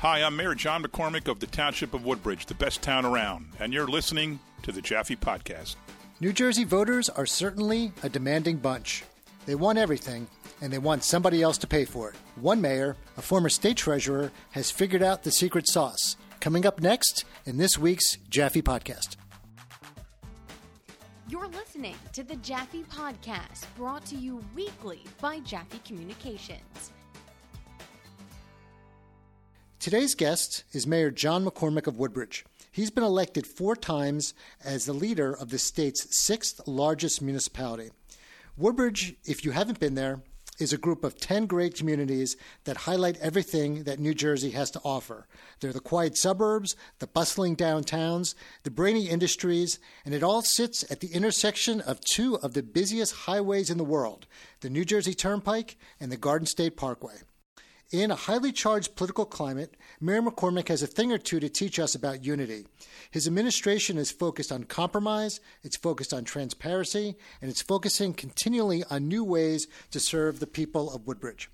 Hi, I'm Mayor John McCormac of the Township of Woodbridge, the best town around, and you're listening to the Jaffe Podcast. New Jersey voters are certainly a demanding bunch. They want everything, and they want somebody else to pay for it. One mayor, a former state treasurer, has figured out the secret sauce. Coming up next in this week's Jaffe Podcast. You're listening to the Jaffe Podcast, brought to you weekly by Jaffe Communications. Today's guest is Mayor John McCormac of Woodbridge. He's been elected four times as the leader of the state's sixth largest municipality. Woodbridge, if you haven't been there, is a group of 10 great communities that highlight everything that New Jersey has to offer. They're the quiet suburbs, the bustling downtowns, the brainy industries, and it all sits at the intersection of two of the busiest highways in the world the New Jersey Turnpike and the Garden State Parkway. In a highly charged political climate, Mayor McCormac has a thing or two to teach us about unity. His administration is focused on compromise, it's focused on transparency, and it's focusing continually on new ways to serve the people of Woodbridge.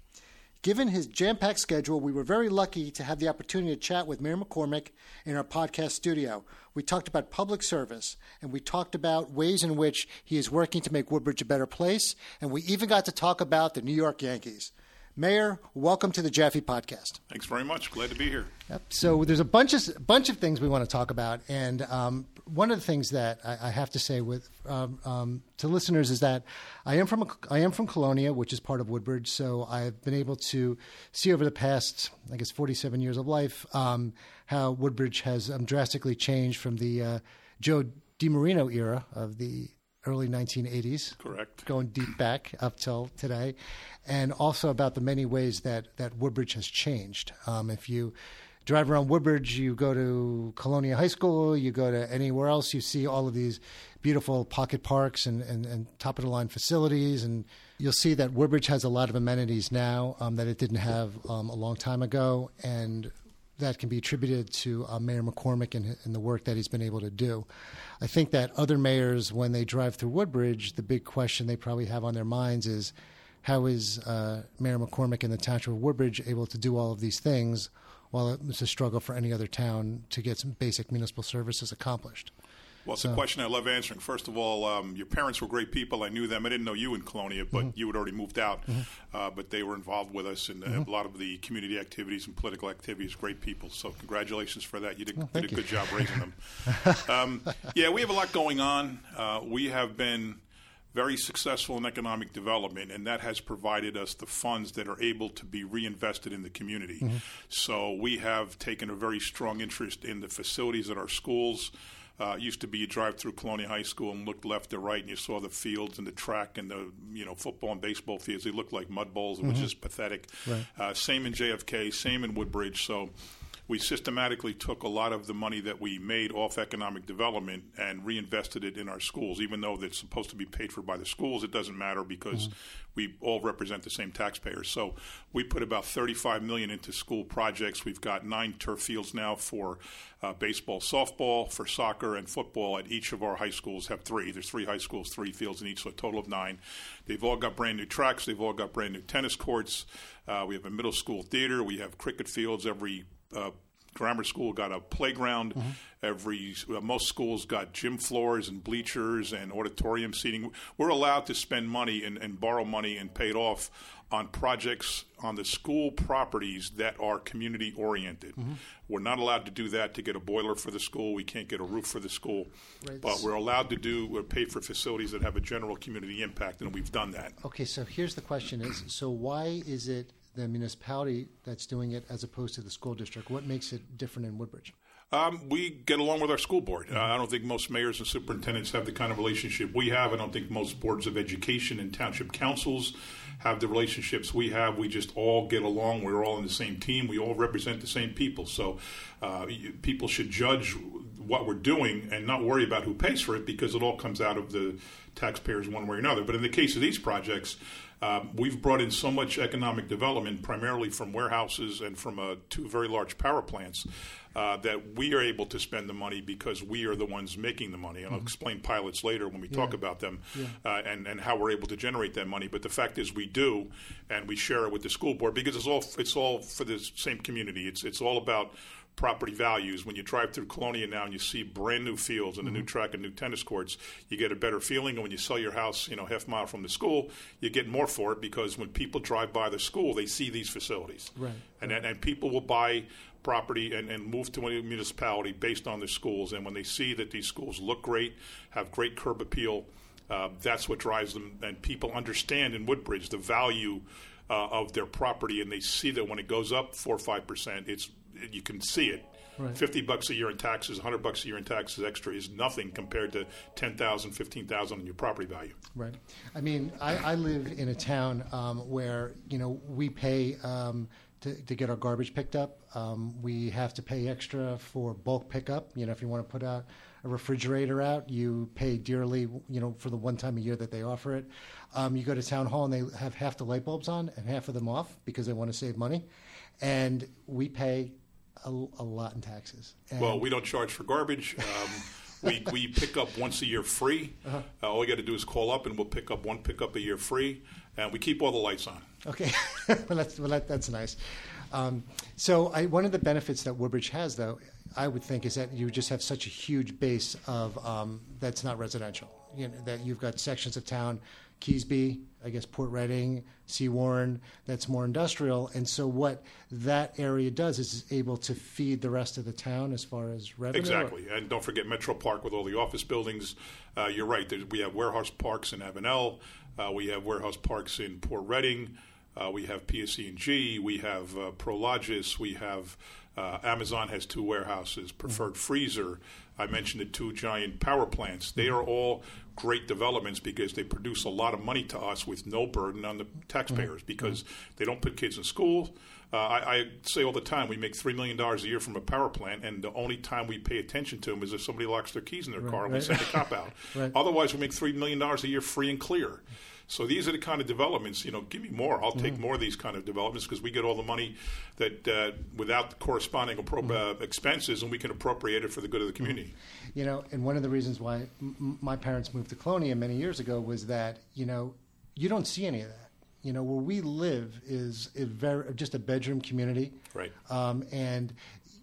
Given his jam packed schedule, we were very lucky to have the opportunity to chat with Mayor McCormac in our podcast studio. We talked about public service, and we talked about ways in which he is working to make Woodbridge a better place, and we even got to talk about the New York Yankees. Mayor, welcome to the Jaffe Podcast. Thanks very much. Glad to be here. Yep. So there's a bunch of bunch of things we want to talk about, and um, one of the things that I, I have to say with um, um, to listeners is that I am from a, I am from Colonia, which is part of Woodbridge. So I've been able to see over the past, I guess, 47 years of life, um, how Woodbridge has um, drastically changed from the uh, Joe DiMarino era of the early 1980s. Correct. Going deep back up till today. And also about the many ways that, that Woodbridge has changed. Um, if you drive around Woodbridge, you go to Colonia High School, you go to anywhere else, you see all of these beautiful pocket parks and, and, and top of the line facilities. And you'll see that Woodbridge has a lot of amenities now um, that it didn't have um, a long time ago. And that can be attributed to uh, Mayor McCormac and, and, the work that he's been able to do. I think that other mayors, when they drive through Woodbridge, the big question they probably have on their minds is how is uh, Mayor McCormac and the township of Woodbridge able to do all of these things while it's a struggle for any other town to get some basic municipal services accomplished? Well, it's so, a question I love answering. First of all, um, your parents were great people. I knew them. I didn't know you in Colonia, but mm-hmm. you had already moved out. Mm-hmm. Uh, but they were involved with us in mm-hmm. a lot of the community activities and political activities. Great people. So congratulations for that. You did, well, did a you. good job raising them. um, yeah, we have a lot going on. Uh, we have been very successful in economic development, and that has provided us the funds that are able to be reinvested in the community. Mm-hmm. So we have taken a very strong interest in the facilities at our schools. Uh, used to be you drive through Colonia High School and looked left to right, and you saw the fields and the track and the you know football and baseball fields. They looked like mud bowls. It was mm-hmm. just pathetic. Right. Uh, same in JFK, same in Woodbridge. So we systematically took a lot of the money that we made off economic development and reinvested it in our schools. Even though it's supposed to be paid for by the schools, it doesn't matter because mm-hmm. we all represent the same taxpayers. So we put about 35 million into school projects. We've got nine turf fields now for uh, baseball, softball, for soccer, and football. At each of our high schools have three. There's three high schools, three fields in each, so a total of nine. They've all got brand new tracks. They've all got brand new tennis courts. Uh, we have a middle school theater. We have cricket fields. Every uh, grammar school got a playground. Mm-hmm. Every uh, most schools got gym floors and bleachers and auditorium seating. We're allowed to spend money and, and borrow money and pay it off on projects on the school properties that are community oriented. Mm-hmm. We're not allowed to do that to get a boiler for the school. We can't get a roof for the school, right. but we're allowed to do pay for facilities that have a general community impact, and we've done that. Okay, so here's the question: Is so why is it the municipality that's doing it as opposed to the school district? What makes it different in Woodbridge? Um, we get along with our school board. Uh, I don't think most mayors and superintendents have the kind of relationship we have. I don't think most boards of education and township councils have the relationships we have. We just all get along. We're all in the same team. We all represent the same people. So uh, people should judge what we're doing and not worry about who pays for it because it all comes out of the taxpayers one way or another. But in the case of these projects, Um, we've brought in so much economic development, primarily from warehouses and from uh, two very large power plants, uh, that we are able to spend the money because we are the ones making the money. And I'll explain pilots later when we talk Yeah. about them Yeah. uh, and, and how we're able to generate that money. But the fact is, we do, and we share it with the school board because it's all it's all for the same community. It's it's all about property values. When you drive through Colonia now and you see brand new fields and a new track and new tennis courts, you get a better feeling. And when you sell your house, you know, half mile from the school, you get more for it because when people drive by the school, they see these facilities. Right, And and, and people will buy property and, and move to a municipality based on their schools. And when they see that these schools look great, have great curb appeal, uh, that's what drives them. And people understand in Woodbridge the value uh, of their property, and they see that when it goes up four or five percent, it's you can see it. Right. Fifty bucks a year in taxes, hundred bucks a year in taxes extra is nothing compared to ten thousand, fifteen thousand in your property value. Right. I mean, I, I live in a town um, where you know we pay um, to, to get our garbage picked up. Um, we have to pay extra for bulk pickup. You know, if you want to put out a refrigerator out, you pay dearly. You know, for the one time a year that they offer it. Um, you go to town hall and they have half the light bulbs on and half of them off because they want to save money, and we pay a, a lot in taxes. And Well, we don't charge for garbage. Um, we, we pick up once a year free. Uh-huh. Uh, all you got to do is call up, and we'll pick up one pickup a year free. And we keep all the lights on. Okay, well, that's, well that, that's nice. Um, so, I, one of the benefits that Woodbridge has, though, I would think, is that you just have such a huge base of um, that's not residential. You know, that you've got sections of town, Keasbey, I guess Port Reading, Sewaren, that's more industrial. And so, what that area does is is able to feed the rest of the town as far as revenue. Exactly. And don't forget Metro Park with all the office buildings. Uh, you're right. We have warehouse parks in Avenel. Uh, we have warehouse parks in Port Reading. Uh, we have PSE&G. We have uh, Prologis. We have uh, Amazon has two warehouses. Preferred Freezer. I mentioned the two giant power plants. They are all great developments because they produce a lot of money to us with no burden on the taxpayers because they don't put kids in school. Uh, I, I say all the time we make three million dollars a year from a power plant, and the only time we pay attention to them is if somebody locks their keys in their car and we send a cop out. Right. Otherwise, we make three million dollars a year free and clear. So these are the kind of developments. You know, give me more. I'll Mm-hmm. take more of these kind of developments because we get all the money that uh, without the corresponding appro- Mm-hmm. uh, expenses, and we can appropriate it for the good of the community. You know, and one of the reasons why m- m- my parents moved to Colonia many years ago was that you know you don't see any of that. You know, where we live is a very just a bedroom community, Right. Um, and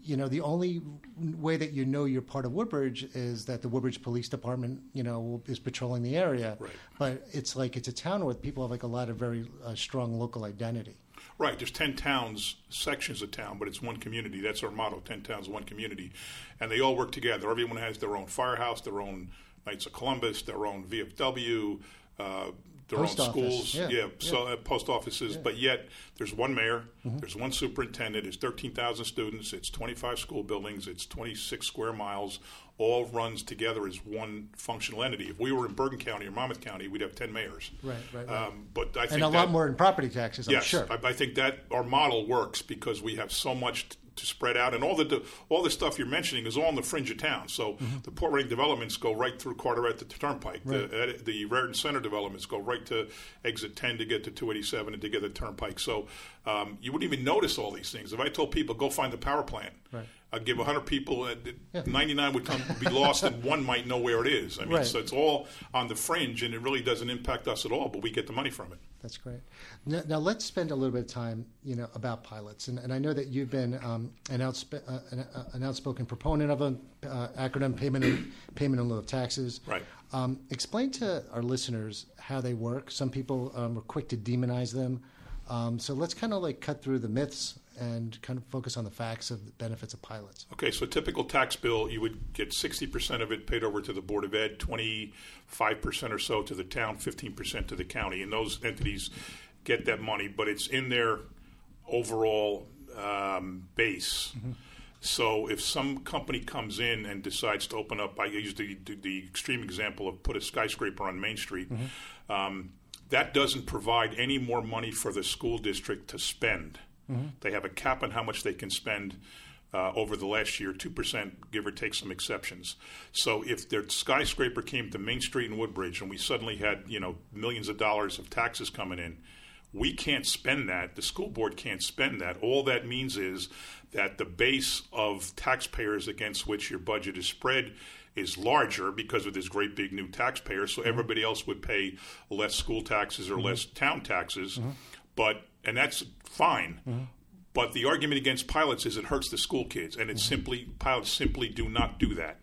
you know, the only way that you know you're part of Woodbridge is that the Woodbridge Police Department, you know, is patrolling the area. Right. But it's like it's a town where people have like a lot of very uh, strong local identity. Right. There's 10 towns, sections of town, but it's one community. That's our motto 10 towns, one community. And they all work together. Everyone has their own firehouse, their own Knights of Columbus, their own VFW, uh, their Post own office. schools. Yeah, so uh, post offices. But yet, there's one mayor, there's one superintendent, there's 13,000 students, it's 25 school buildings, it's 26 square miles. All runs together as one functional entity. If we were in Bergen County or Monmouth County, we'd have 10 mayors. Right, right, right. Um, but I think And a that, lot more in property taxes, I'm Yes, sure. I, I think that our model works because we have so much to spread out, and all the all the stuff you're mentioning is all in the fringe of town. So Mm-hmm. the Port Reading developments go right through Carteret to the Turnpike. The, uh, the Raritan Center developments go right to exit 10 to get to 287 and to get to Turnpike. So um, you wouldn't even notice all these things. If I told people go find the power plant, Right. I'd give 100 people, uh, 99 would come be lost, and one might know where it is. I mean, Right. so it's all on the fringe, and it really doesn't impact us at all. But we get the money from it. That's great. Now, now let's spend a little bit of time, you know, about pilots, and, and I know that you've been um, an, outsp- uh, an, uh, an outspoken proponent of an uh, acronym payment in, payment in lieu of taxes. Right. Um, explain to our listeners how they work. Some people um, are quick to demonize them, um, so let's kind of like cut through the myths and kind of focus on the facts of the benefits of pilots. Okay, so a typical tax bill, you would get 60% of it paid over to the Board of Ed, 25% or so to the town, 15% to the county. And those entities get that money, but it's in their overall um, base. So if some company comes in and decides to open up, I use the, the, the extreme example of put a skyscraper on Main Street, um, that doesn't provide any more money for the school district to spend. Mm-hmm. They have a cap on how much they can spend uh, over the last year, 2%, give or take some exceptions. So if the skyscraper came to Main Street in Woodbridge and we suddenly had, you know, millions of dollars of taxes coming in, we can't spend that. The school board can't spend that. All that means is that the base of taxpayers against which your budget is spread is larger because of this great big new taxpayer. So mm-hmm. everybody else would pay less school taxes or mm-hmm. less town taxes. But and that's fine. But the argument against pilots is it hurts the school kids, and it's simply pilots simply do not do that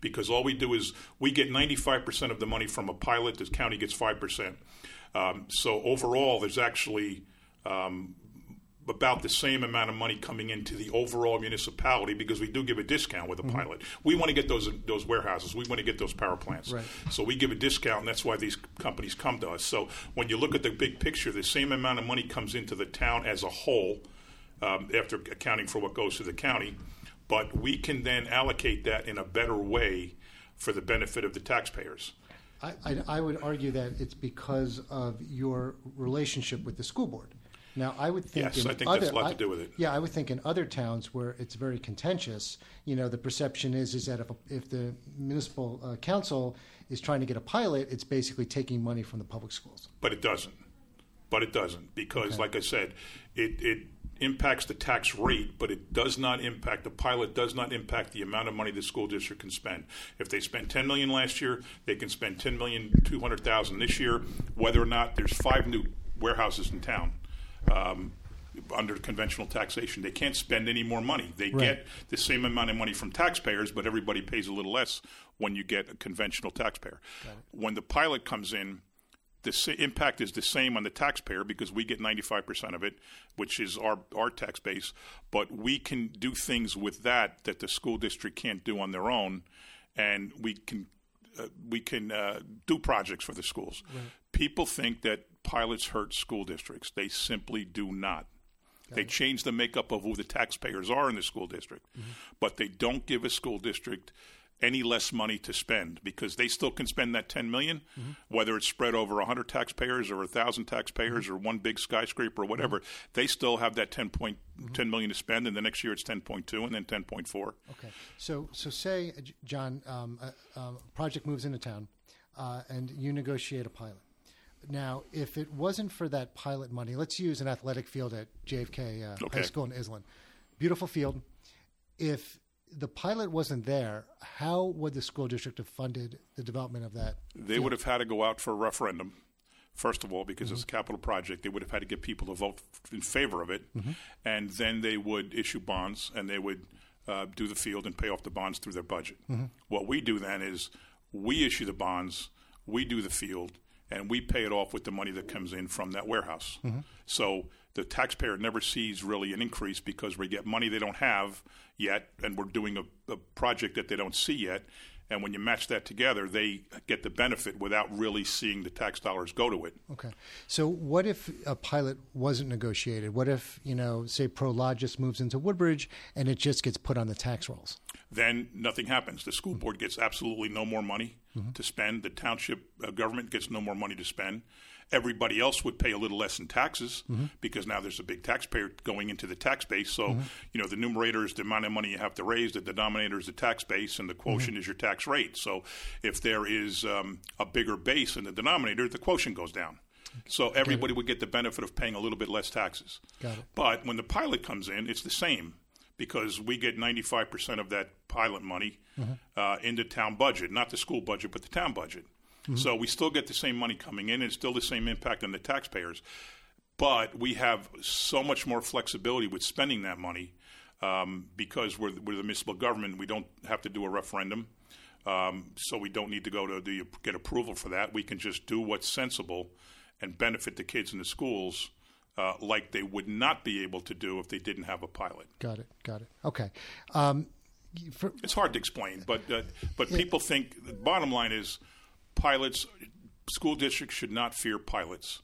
because all we do is we get ninety five percent of the money from a pilot. The county gets five percent. Um, so overall, there's actually um, about the same amount of money coming into the overall municipality because we do give a discount with a pilot. We want to get those those warehouses. We want to get those power plants. Right. So we give a discount, and that's why these companies come to us. So when you look at the big picture, the same amount of money comes into the town as a whole um, after accounting for what goes to the county. But we can then allocate that in a better way for the benefit of the taxpayers. I, I, I would argue that it's because of your relationship with the school board. Now, I would think. Yes, in I think other, that's a lot to do with it. Yeah, I would think in other towns where it's very contentious, you know, the perception is is that if, a, if the municipal uh, council is trying to get a pilot, it's basically taking money from the public schools. But it doesn't. But it doesn't because, like I said, it, it impacts the tax rate, but it does not impact the pilot. Does not impact the amount of money the school district can spend. If they spent ten million last year, they can spend ten million two hundred thousand this year. Whether or not there's five new warehouses in town. Um, under conventional taxation, they can't spend any more money. They get the same amount of money from taxpayers, but everybody pays a little less when you get a conventional taxpayer. When the pilot comes in, the impact is the same on the taxpayer because we get 95% of it, which is our, our tax base. But we can do things with that that the school district can't do on their own, and we can uh, we can uh, do projects for the schools. People think that pilots hurt school districts. They simply do not. They change the makeup of who the taxpayers are in the school district, but they don't give a school district any less money to spend because they still can spend that 10 million whether it's spread over 100 taxpayers or 1000 taxpayers or one big skyscraper or whatever they still have that 10 point 10 million to spend and the next year it's 10.2 and then 10.4 Okay. So, so say, uh, John, um, a, a project moves into town, uh, and you negotiate a pilot. Now, if it wasn't for that pilot money, let's use an athletic field at JFK uh, High School in Iselin. Beautiful field. If the pilot wasn't there, how would the school district have funded the development of that? They would have had to go out for a referendum, first of all, because it's a capital project. They would have had to get people to vote in favor of it, and then they would issue bonds and they would uh, do the field and pay off the bonds through their budget. What we do then is we issue the bonds, we do the field, and we pay it off with the money that comes in from that warehouse. Mm-hmm. So the taxpayer never sees really an increase because we get money they don't have yet, and we're doing a, a project that they don't see yet. And when you match that together, they get the benefit without really seeing the tax dollars go to it. Okay. So, what if a pilot wasn't negotiated? What if, you know, say Prologis moves into Woodbridge and it just gets put on the tax rolls? Then nothing happens. The school board gets absolutely no more money to spend. The township uh, government gets no more money to spend. Everybody else would pay a little less in taxes because now there's a big taxpayer going into the tax base. So, you know, the numerator is the amount of money you have to raise, the denominator is the tax base, and the quotient is your tax rate. So, if there is um, a bigger base in the denominator, the quotient goes down. So everybody would get the benefit of paying a little bit less taxes. Got it. But when the pilot comes in, it's the same because we get 95% of that pilot money uh, in the town budget, not the school budget, but the town budget. So we still get the same money coming in, and it's still the same impact on the taxpayers. But we have so much more flexibility with spending that money um, because we're, we're the municipal government. We don't have to do a referendum. Um, so we don't need to go to the, get approval for that. We can just do what's sensible and benefit the kids in the schools uh, like they would not be able to do if they didn't have a pilot. Got it. Got it. Okay. Um, for, It's hard to explain, but uh, but people think the bottom line is pilots. School districts should not fear pilots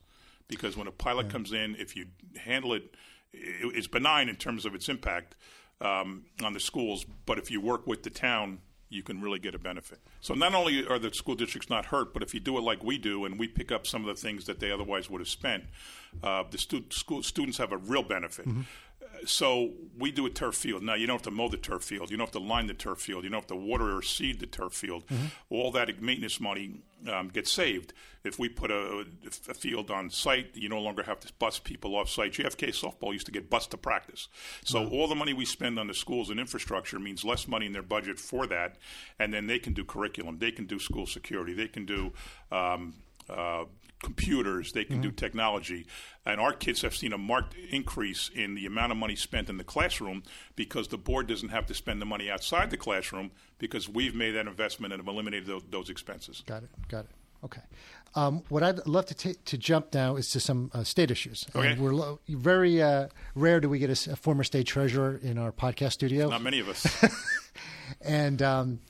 because when a pilot comes in, if you handle it, it, it's benign in terms of its impact um, on the schools. But if you work with the town, you can really get a benefit. So not only are the school districts not hurt, but if you do it like we do and we pick up some of the things that they otherwise would have spent, uh, the stu- school students have a real benefit. Uh, So we do a turf field. Now you don't have to mow the turf field. You don't have to line the turf field. You don't have to water or seed the turf field. All that maintenance money um, gets saved. If we put a, a field on site, you no longer have to bus people off site. JFK softball used to get bused to practice. So all the money we spend on the schools and infrastructure means less money in their budget for that, and then they can do curriculum. They can do school security. They can do. Um, uh, computers, they can do technology. And our kids have seen a marked increase in the amount of money spent in the classroom because the board doesn't have to spend the money outside the classroom because we've made that investment and have eliminated those, those expenses. Got it. Got it. Okay. Um, what I'd love to ta- to jump now is to some uh, state issues. Okay. And we're lo- very uh, rare do we get a former state treasurer in our podcast studio. Not many of us. And um,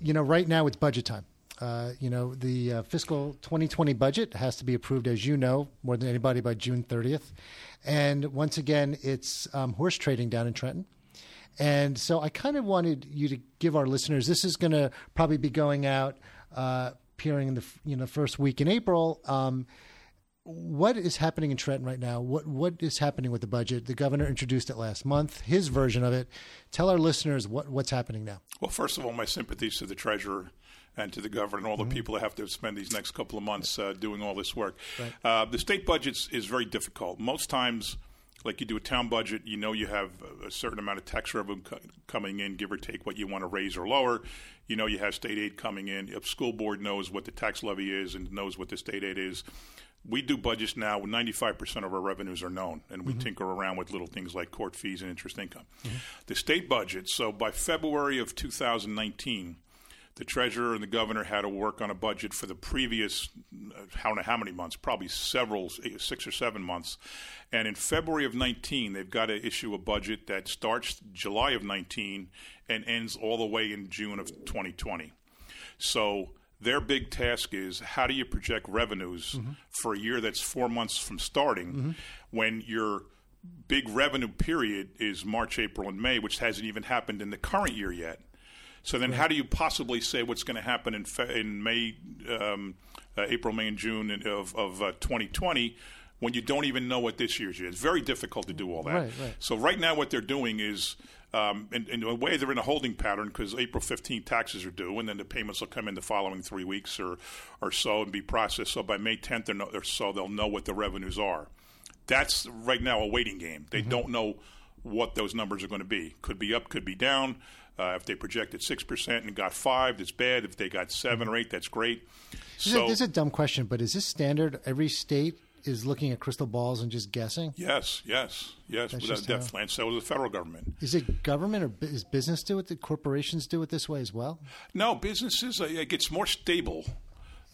you know, right now it's budget time. Uh, you know, the uh, fiscal 2020 budget has to be approved, as you know, more than anybody by June 30th. And once again, it's um, horse trading down in Trenton. And so I kind of wanted you to give our listeners. This is going to probably be going out, uh, appearing in the you know first week in April. Um, what is happening in Trenton right now? What what is happening with the budget? The governor introduced it last month, his version of it. Tell our listeners what, what's happening now. Well, first of all, my sympathies to the treasurer and to the governor and all the people that have to spend these next couple of months uh, doing all this work. Uh, the state budget is very difficult. Most times, like you do a town budget, you know you have a certain amount of tax revenue co- coming in, give or take what you want to raise or lower. You know you have state aid coming in. If school board knows what the tax levy is and knows what the state aid is, we do budgets now when 95% of our revenues are known, and we tinker around with little things like court fees and interest income. The state budget, so by February of 2019, the treasurer and the governor had to work on a budget for the previous, uh, how, how many months? Probably several, six or seven months. And in February of 19, they've got to issue a budget that starts July of 19 and ends all the way in June of 2020. So their big task is how do you project revenues for a year that's four months from starting when your big revenue period is March, April, and May, which hasn't even happened in the current year yet. So then, how do you possibly say what's going to happen in in May, um, uh, April, May, and June of of uh, 2020 when you don't even know what this year's year? It's very difficult to do all that. Right, right. So right now, what they're doing is, um, in, in a way, they're in a holding pattern because April 15th taxes are due, and then the payments will come in the following three weeks or or so and be processed. So by May 10th they're no, or so, they'll know what the revenues are. That's right now a waiting game. They Mm-hmm. don't know what those numbers are going to be. Could be up, could be down. Uh, if they projected six percent and got five, that's bad. If they got seven or eight, that's great. This, is, a, this is a dumb question, but is this standard? Every state is looking at crystal balls and just guessing. yes, yes, yes, without just depth how- plan. So is the federal government. Is it government or is business do it? Did corporations do it this way as well? No, businesses uh, it gets more stable.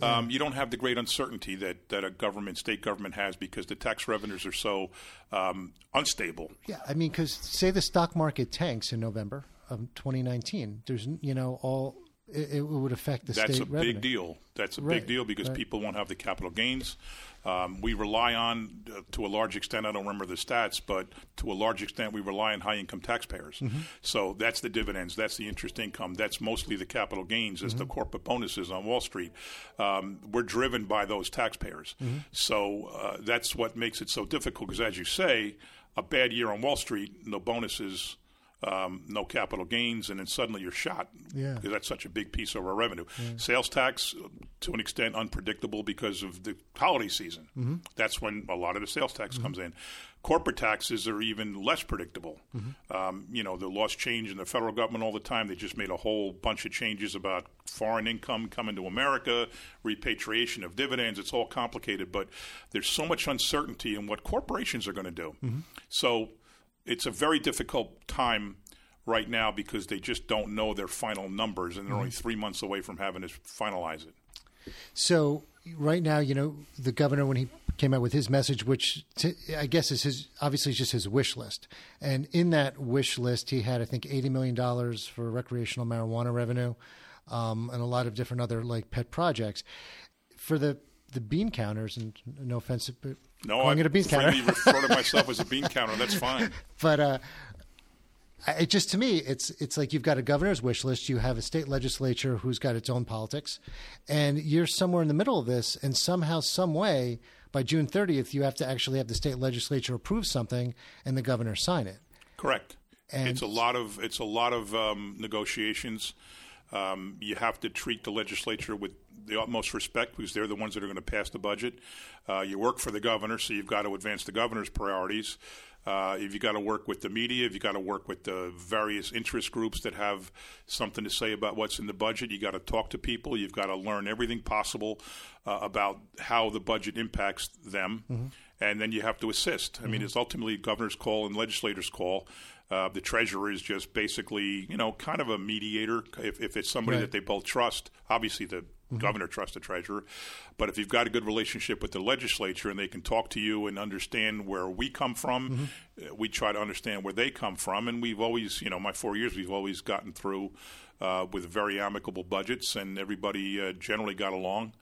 Um, you don't have the great uncertainty that, that a government, state government has because the tax revenues are so um, unstable. Yeah, I mean, because say the stock market tanks in November of 2019, there's you know all it, it would affect the That's state a revenue. big deal. That's a Right, big deal because right. people won't have the capital gains. Um, we rely on, uh, to a large extent, I don't remember the stats, but to a large extent, we rely on high income taxpayers. Mm-hmm. So that's the dividends, that's the interest income, that's mostly the capital gains, that's Mm-hmm. the corporate bonuses on Wall Street. Um, we're driven by those taxpayers. Mm-hmm. So uh, that's what makes it so difficult because, as you say, a bad year on Wall Street, no bonuses. Um, no capital gains, and then suddenly you're shot Yeah. because that's such a big piece of our revenue. Sales tax, to an extent, unpredictable because of the holiday season. Mm-hmm. That's when a lot of the sales tax comes in. Corporate taxes are even less predictable. Mm-hmm. Um, you know, the laws change in the federal government all the time. They just made a whole bunch of changes about foreign income coming to America, repatriation of dividends. It's all complicated, but there's so much uncertainty in what corporations are going to do. Mm-hmm. So it's a very difficult time right now because they just don't know their final numbers and they're only three months away from having to finalize it. So right now, you know, the governor when he came out with his message, which t- I guess is his obviously just his wish list, and in that wish list, he had I think eighty million dollars for recreational marijuana revenue, um, and a lot of different other like pet projects. For the the bean counters. And no offense, but No, calling I it a bean counter. refer to myself as a bean counter. That's fine. but uh, it just to me, it's it's like you've got a governor's wish list, you have a state legislature who's got its own politics, and you're somewhere in the middle of this, and somehow, some way, by June 30th, you have to actually have the state legislature approve something and the governor sign it. Correct. And- it's a lot of it's a lot of um, negotiations. Um, you have to treat the legislature with the utmost respect because they're the ones that are going to pass the budget. Uh, you work for the governor, so you've got to advance the governor's priorities. Uh, if you got to work with the media, if you got to work with the various interest groups that have something to say about what's in the budget, you got to talk to people. You've got to learn everything possible uh, about how the budget impacts them, and then you have to assist. I mean, it's ultimately governor's call and legislators' call. Uh, the treasurer is just basically, you know, kind of a mediator. If, if it's somebody Right. that they both trust, obviously the governor trusts the treasurer. But if you've got a good relationship with the legislature and they can talk to you and understand where we come from, uh, we try to understand where they come from. And we've always, you know, my four years, we've always gotten through uh, with very amicable budgets, and everybody uh, generally got along.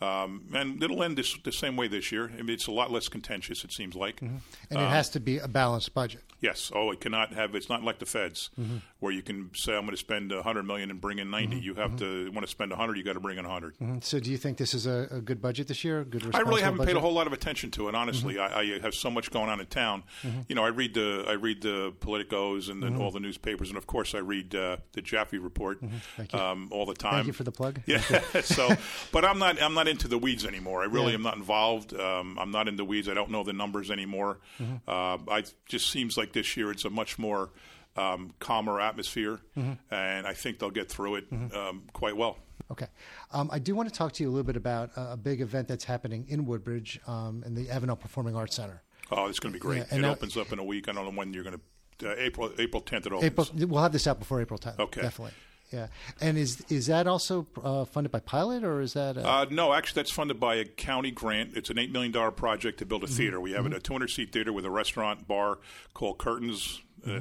Um, and it'll end this, the same way this year. I mean, it's a lot less contentious, it seems like. and it has to be a balanced budget. Yes. Oh, it cannot have. It's not like the Feds, Mm-hmm. where you can say I'm going to spend a hundred million and bring in 90 You have to want to spend a hundred, you got to bring in a 100 So, do you think this is a, a good budget this year? Good, I really haven't budget? paid a whole lot of attention to it, honestly. Mm-hmm. I, I have so much going on in town. You know, I read the I read the Politicos and then all the newspapers, and of course I read uh, the Jaffe report Mm-hmm. Um, all the time. Thank you for the plug. Yeah. so, but I'm not. I'm not into the weeds anymore. I really Yeah. am not involved. Um, I'm not in the weeds. I don't know the numbers anymore. Mm-hmm. Uh, I just seems like this year it's a much more um, calmer atmosphere, Mm-hmm. and I think they'll get through it um, quite well. Okay. Um, I do want to talk to you a little bit about a, a big event that's happening in Woodbridge um, in the Avenel Performing Arts Center. Oh, it's going to be great. Yeah, it now- opens up in a week. I don't know when you're going to. Uh, April April 10th it opens. April, we'll have this out before April 10th. Okay. Definitely. Yeah. And is is that also uh, funded by Pilot or is that? Uh, Uh, no, actually, that's funded by a county grant. It's an eight million dollar project to build a theater. We have a 200 seat theater with a restaurant bar called Curtains, uh, uh,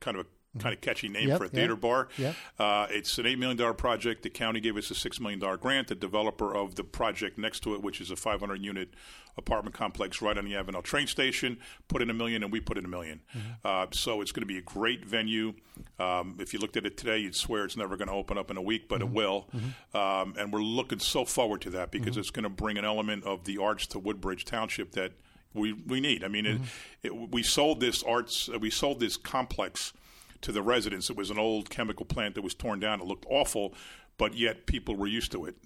kind of a kind of catchy name Yep, for a theater bar. Yep. Uh, it's an eight million dollar project. The county gave us a six million dollar grant. The developer of the project next to it, which is a 500 unit apartment complex right on the Avenel train station, put in a million, and we put in a 1000000 Uh, so it's going to be a great venue. Um, if you looked at it today, you'd swear it's never going to open up in a week, but it will. Um, and we're looking so forward to that because it's going to bring an element of the arts to Woodbridge Township that we we need. I mean, it, it, we sold this arts, we sold this complex to the residents. It was an old chemical plant that was torn down. It looked awful, but yet people were used to it.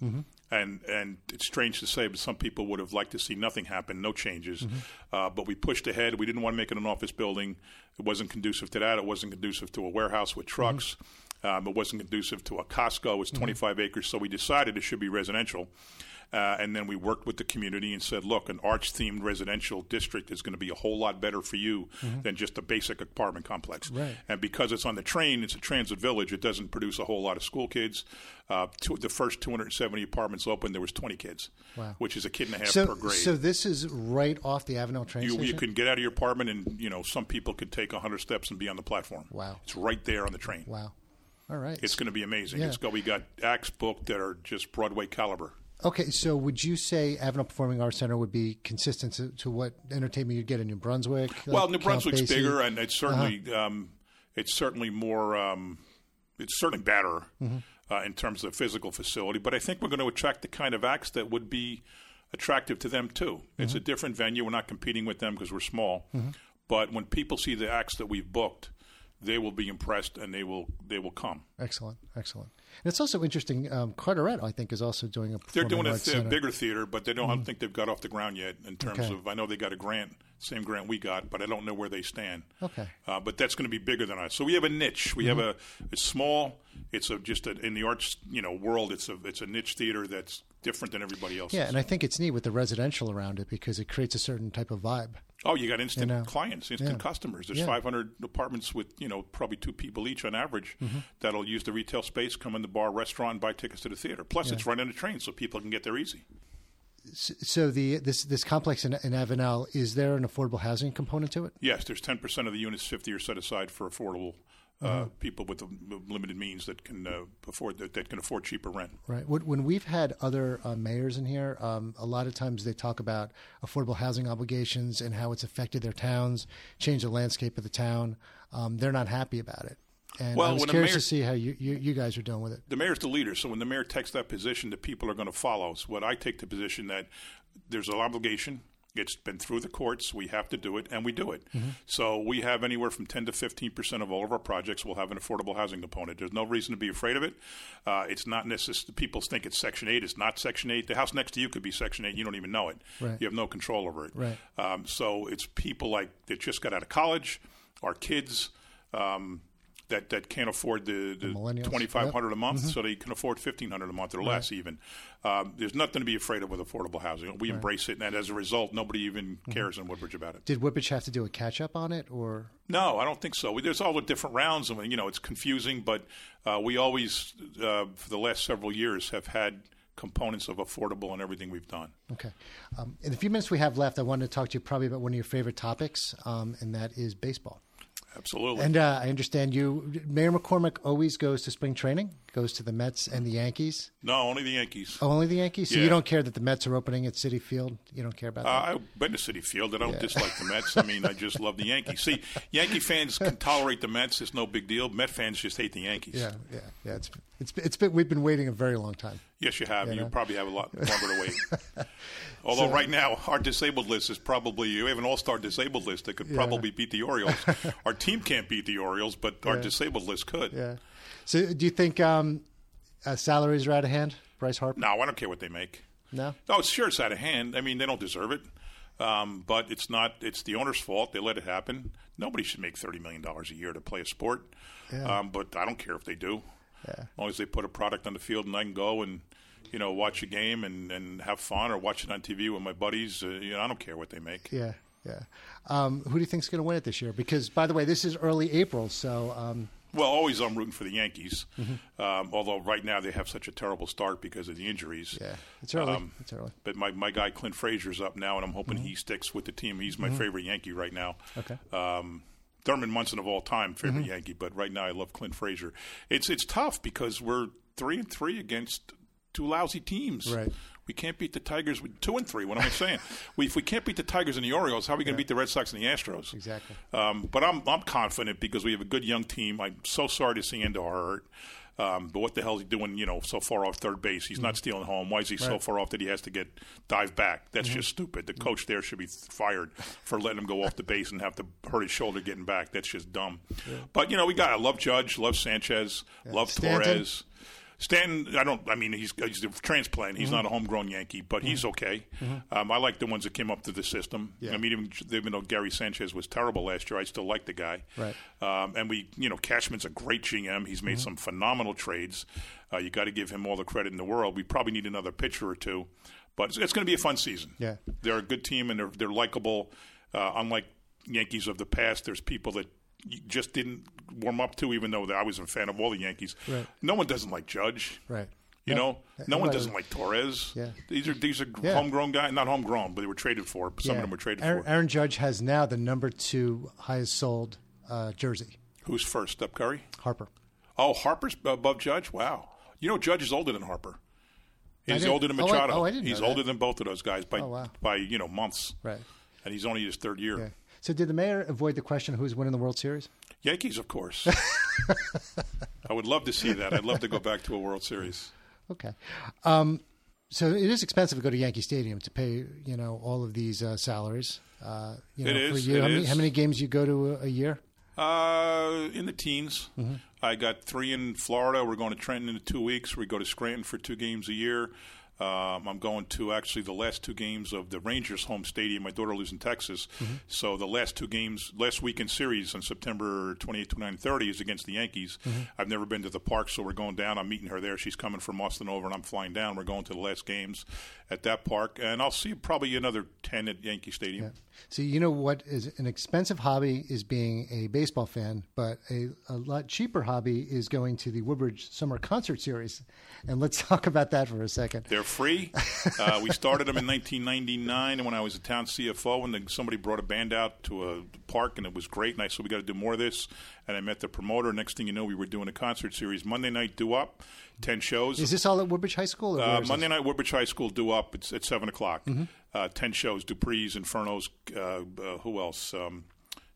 And and it's strange to say, but some people would have liked to see nothing happen, no changes. Uh, but we pushed ahead. We didn't want to make it an office building. It wasn't conducive to that. It wasn't conducive to a warehouse with trucks. Um, it wasn't conducive to a Costco. It's 25 acres, so we decided it should be residential. Uh, and then we worked with the community and said, look, an arts themed residential district is going to be a whole lot better for you than just a basic apartment complex. Right. And because it's on the train, it's a transit village, it doesn't produce a whole lot of school kids. Uh, two, the first 270 apartments opened, there was 20 kids, Wow. which is a kid and a half so, per grade. so this is right off the Avenel train you, station. you can get out of your apartment and, you know, some people could take 100 steps and be on the platform. Wow. It's right there on the train. Wow. All right. It's going to be amazing. Yeah. It's got, we got acts booked that are just Broadway caliber. Okay, so would you say Avenel Performing Arts Center would be consistent to, to what entertainment you'd get in New Brunswick? Well, like New Brunswick's bigger, and it's certainly Uh-huh. um, it's certainly more um, it's certainly better Mm-hmm. uh, in terms of physical facility. But I think we're going to attract the kind of acts that would be attractive to them too. It's a Mm-hmm. different venue. We're not competing with them because we're small. But when people see the acts that we've booked, they will be impressed and they will they will come. Excellent, excellent. And it's also interesting. Um, Carteret, I think, is also doing a. They're doing a th- bigger theater, but they don't. I don't think they've got off the ground yet. In terms Okay. of, I know they got a grant, same grant we got, but I don't know where they stand. Okay. Uh, but that's going to be bigger than us. So we have a niche. We have a. It's small. It's a just a, in the arts you know world. It's a it's a niche theater that's different than everybody else. Yeah, and I think it's neat with the residential around it because it creates a certain type of vibe. Oh, you got instant You know, clients, instant yeah. customers. There's Yeah. 500 apartments with you know probably two people each on average Mm-hmm. that'll use the retail space, come in the bar, restaurant, buy tickets to the theater. Plus, it's right on the train, so people can get there easy. So the this this complex in, in Avenel is there an affordable housing component to it? Yes, there's 10% of the units, 50 are set aside for affordable Mm-hmm. people with uh, limited means that can uh, afford that, that can afford cheaper rent. Right. When when we've had other uh, mayors in here, um, a lot of times they talk about affordable housing obligations and how it's affected their towns, changed the landscape of the town. Um, they're not happy about it. And Well, I was curious mayor- to see how you, you, you guys are doing with it. The mayor's the leader, so when the mayor takes that position, the people are going to follow. So what I take the position that there's an obligation, It's been through the courts. We have to do it, and we do it. Mm-hmm. So we have anywhere from 10 to 15 percent of all of our projects will have an affordable housing component. There's no reason to be afraid of it. Uh, it's not necessary. people think it's Section 8. It's not Section 8. The house next to you could be Section 8. You don't even know it. Right. You have no control over it. Right. Um, so it's people like that just got out of college, our kids. Um, that, that can't afford the, the, twenty five hundred a month, Mm-hmm. so they can afford fifteen hundred a month or less. Even um, there's nothing to be afraid of with affordable housing. We embrace it, and as a result, nobody even Mm-hmm. cares in Woodbridge about it. Did Woodbridge have to do a catch up on it, or No, I don't think so. There's all the different rounds, and you know it's confusing, but uh, we always, uh, for the last several years, have had components of affordable and everything we've done. okay? Um, in the few minutes we have left, I wanted to talk to you probably about one of your favorite topics, um, and that is baseball. Absolutely. And uh, I understand you, Mayor McCormac, always goes to spring training, goes to the Mets and the Yankees. no, only the Yankees. Oh, only the Yankees. So you don't care that the Mets are opening at Citi Field. You don't care about that. Uh, I've been to Citi Field. I don't dislike the Mets. I mean, I just love the Yankees. See, Yankee fans can tolerate the Mets. It's no big deal. Met fans just hate the Yankees. yeah, yeah, yeah. It's it's it's been we've been waiting a very long time. Yes, you have. You know? probably have a lot longer to wait. Although right now our disabled list is probably you have an all-star disabled list that could probably beat the Orioles. our team can't beat the Orioles, but our disabled list could. Yeah. So do you think um, uh, salaries are out of hand? Bryce Harper? No, I don't care what they make. No. No, it's sure it's out of hand. I mean, they don't deserve it. Um, but it's not. It's the owner's fault. They let it happen. Nobody should make thirty million dollars a year to play a sport. Um, but I don't care if they do. As long as they put a product on the field and I can go and you know watch a game and, and have fun or watch it on TV with my buddies. Uh, you know, I don't care what they make. Yeah, yeah. Um, who do you think's going to win it this year? Because by the way, this is early April, so um, Well, always I'm rooting for the Yankees. Mm-hmm. Um, although right now they have such a terrible start because of the injuries. yeah, it's early. Um, it's early. But my, my guy Clint Frazier's up now, and I'm hoping he sticks with the team. He's my favorite Yankee right now. Okay. Thurman Munson of all time favorite mm-hmm. Yankee, but right now I love Clint Frazier. It's it's tough because we're three and three against two lousy teams. Right. We can't beat the Tigers with two and three. What am I saying? we, if we can't beat the Tigers and the Orioles, how are we going to beat the Red Sox and the Astros? Exactly. Um, but I'm I'm confident because we have a good young team. I'm so sorry to see Endo hurt. Um, but what the hell is he doing? You know, so far off third base, he's not stealing home. Why is he so far off that he has to get dive back? That's just stupid. The coach there should be fired for letting him go off the base and have to hurt his shoulder getting back. That's just dumb. But you know, we got. I love Judge, love Sanchez, love Stanton. Torres. Stanton, I don't. I mean, he's he's a transplant. He's not a homegrown Yankee, but he's okay. Um, I like the ones that came up through the system. Yeah. I mean, even, even though Gary Sanchez was terrible last year, I still like the guy. Right. Um, and we, you know, Cashman's a great GM. He's made some phenomenal trades. Uh, you got to give him all the credit in the world. We probably need another pitcher or two, but it's, it's going to be a fun season. Yeah. they're a good team and they're they're likable. Uh, unlike Yankees of the past, there's people that just didn't warm up to, even though I was a fan of all the Yankees. Right. No one doesn't like Judge. Right. You Yeah. know, no one doesn't like Torres. Yeah. These are these are Yeah. homegrown guys, not homegrown, but they were traded for. Some Yeah. of them were traded Aaron, for. Aaron Judge has now the number two highest sold uh, jersey. Who's first? Steph Curry. Harper. Oh, Harper's above Judge. Wow. You know, Judge is older than Harper. He's older than oh, I- Machado. oh, I didn't he's know that. older than both of those guys by Oh, wow. by you know months. Right. And he's only his third year. So did the mayor avoid the question of who's winning the World Series? Yankees, of course. I would love to see that. I'd love to go back to a World Series. Okay. Um, so it is expensive to go to Yankee Stadium to pay, you know, all of these uh, salaries. Uh, you know, It for is, it how, Many, is. how many games you go to a, a year? Uh, in the teens. Mm-hmm. I got three in Florida. We're going to Trenton in two weeks. We go to Scranton for two games a year. Um, I'm going to actually the last two games of the Rangers home stadium. My daughter lives in Texas, Mm-hmm. so the last two games, last weekend series on September 28, 29, 30 is against the Yankees. Mm-hmm. I've never been to the park, so we're going down. I'm meeting her there. She's coming from Austin over, and I'm flying down. We're going to the last games at that park, and I'll see probably another 10 at Yankee Stadium. See, you know what is an expensive hobby is being a baseball fan, but a, a lot cheaper hobby is going to the Woodbridge Summer Concert Series. And let's talk about that for a second. They're free. uh, we started them in 1999 when I was a town CFO, and then somebody brought a band out to a park, and it was great. And I said, we got to do more of this. And I met the promoter. Next thing you know, we were doing a concert series. Monday night, doo-wop, 10 shows. Is this all at Woodbridge High School? Or Uh, Monday this? night, Woodbridge High School, doo-wop. It's at 7 o'clock. Uh, 10 shows, Dupree's, Infernos, uh, uh, who else? Um,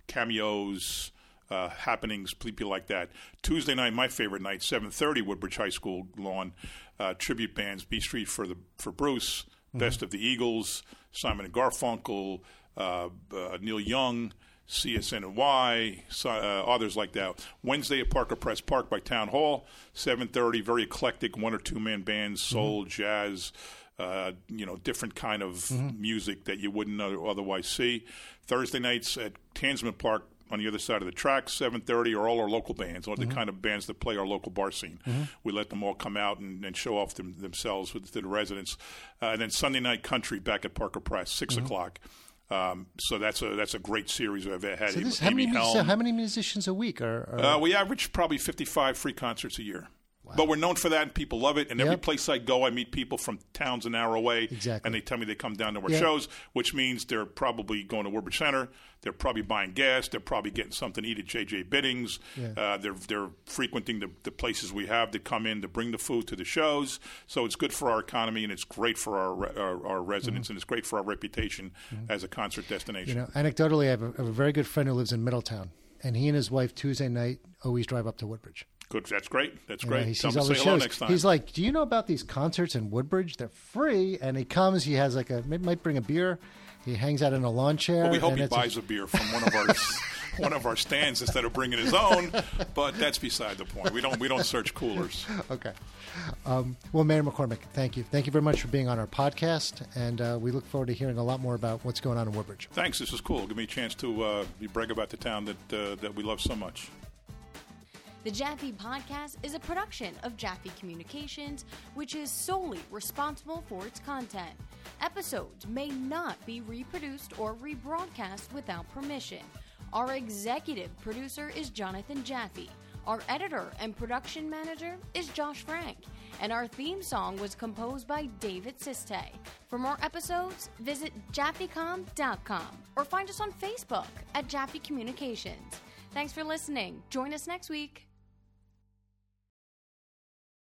cameos. Uh, happenings, people like that. Tuesday night, my favorite night, seven thirty, Woodbridge High School lawn. Uh, tribute bands, B Street for the for Bruce, Best of the Eagles, Simon and Garfunkel, uh, uh, Neil Young. CSNY, so, uh, others like that. Wednesday at Parker Press Park by Town Hall, 7:30. Very eclectic, one or two man bands, soul, jazz, uh, you know, different kind of music that you wouldn't otherwise see. Thursday nights at Tansman Park on the other side of the track, 7:30, are all our local bands, or the kind of bands that play our local bar scene. We let them all come out and, and show off them, themselves with, to the residents. Uh, and then Sunday night country back at Parker Press, 6 o'clock. Um, so that's a that's a great series I've had. So this, how, many, so how many musicians a week are? are Uh, we average probably 55 free concerts a year. But we're known for that, and people love it. And every place I go, I meet people from towns an hour away, Exactly. and they tell me they come down to our Yeah. shows, which means they're probably going to Woodbridge Center. They're probably buying gas. They're probably getting something to eat at JJ Bitting's. Yeah. Uh, they're they're frequenting the, the places we have to come in to bring the food to the shows. So it's good for our economy, and it's great for our our, our residents, and it's great for our reputation as a concert destination. You know, anecdotally, I have a, I have a very good friend who lives in Middletown, and he and his wife Tuesday night always drive up to Woodbridge. Good, that's great. That's great. he Tell sees them all the hello shows. next time. He's like, "Do you know about these concerts in Woodbridge? They're free." And he comes. He has like a might bring a beer. He hangs out in a lawn chair. Well, we hope he it's a- buys a beer from one of our one of our stands instead of bringing his own. But that's beside the point. We don't we don't search coolers. Okay. Um, well, Mayor McCormac, thank you. Thank you very much for being on our podcast, and uh, we look forward to hearing a lot more about what's going on in Woodbridge. Thanks. This is cool. Give me a chance to uh, brag about the town that uh, that we love so much. The Jaffe Podcast is a production of Jaffe Communications, which is solely responsible for its content. Episodes may not be reproduced or rebroadcast without permission. Our executive producer is Jonathan Jaffe. Our editor and production manager is Josh Frank. And our theme song was composed by David Siste. For more episodes, visit jaffecom.com or find us on Facebook at Jaffe Communications. Thanks for listening. Join us next week.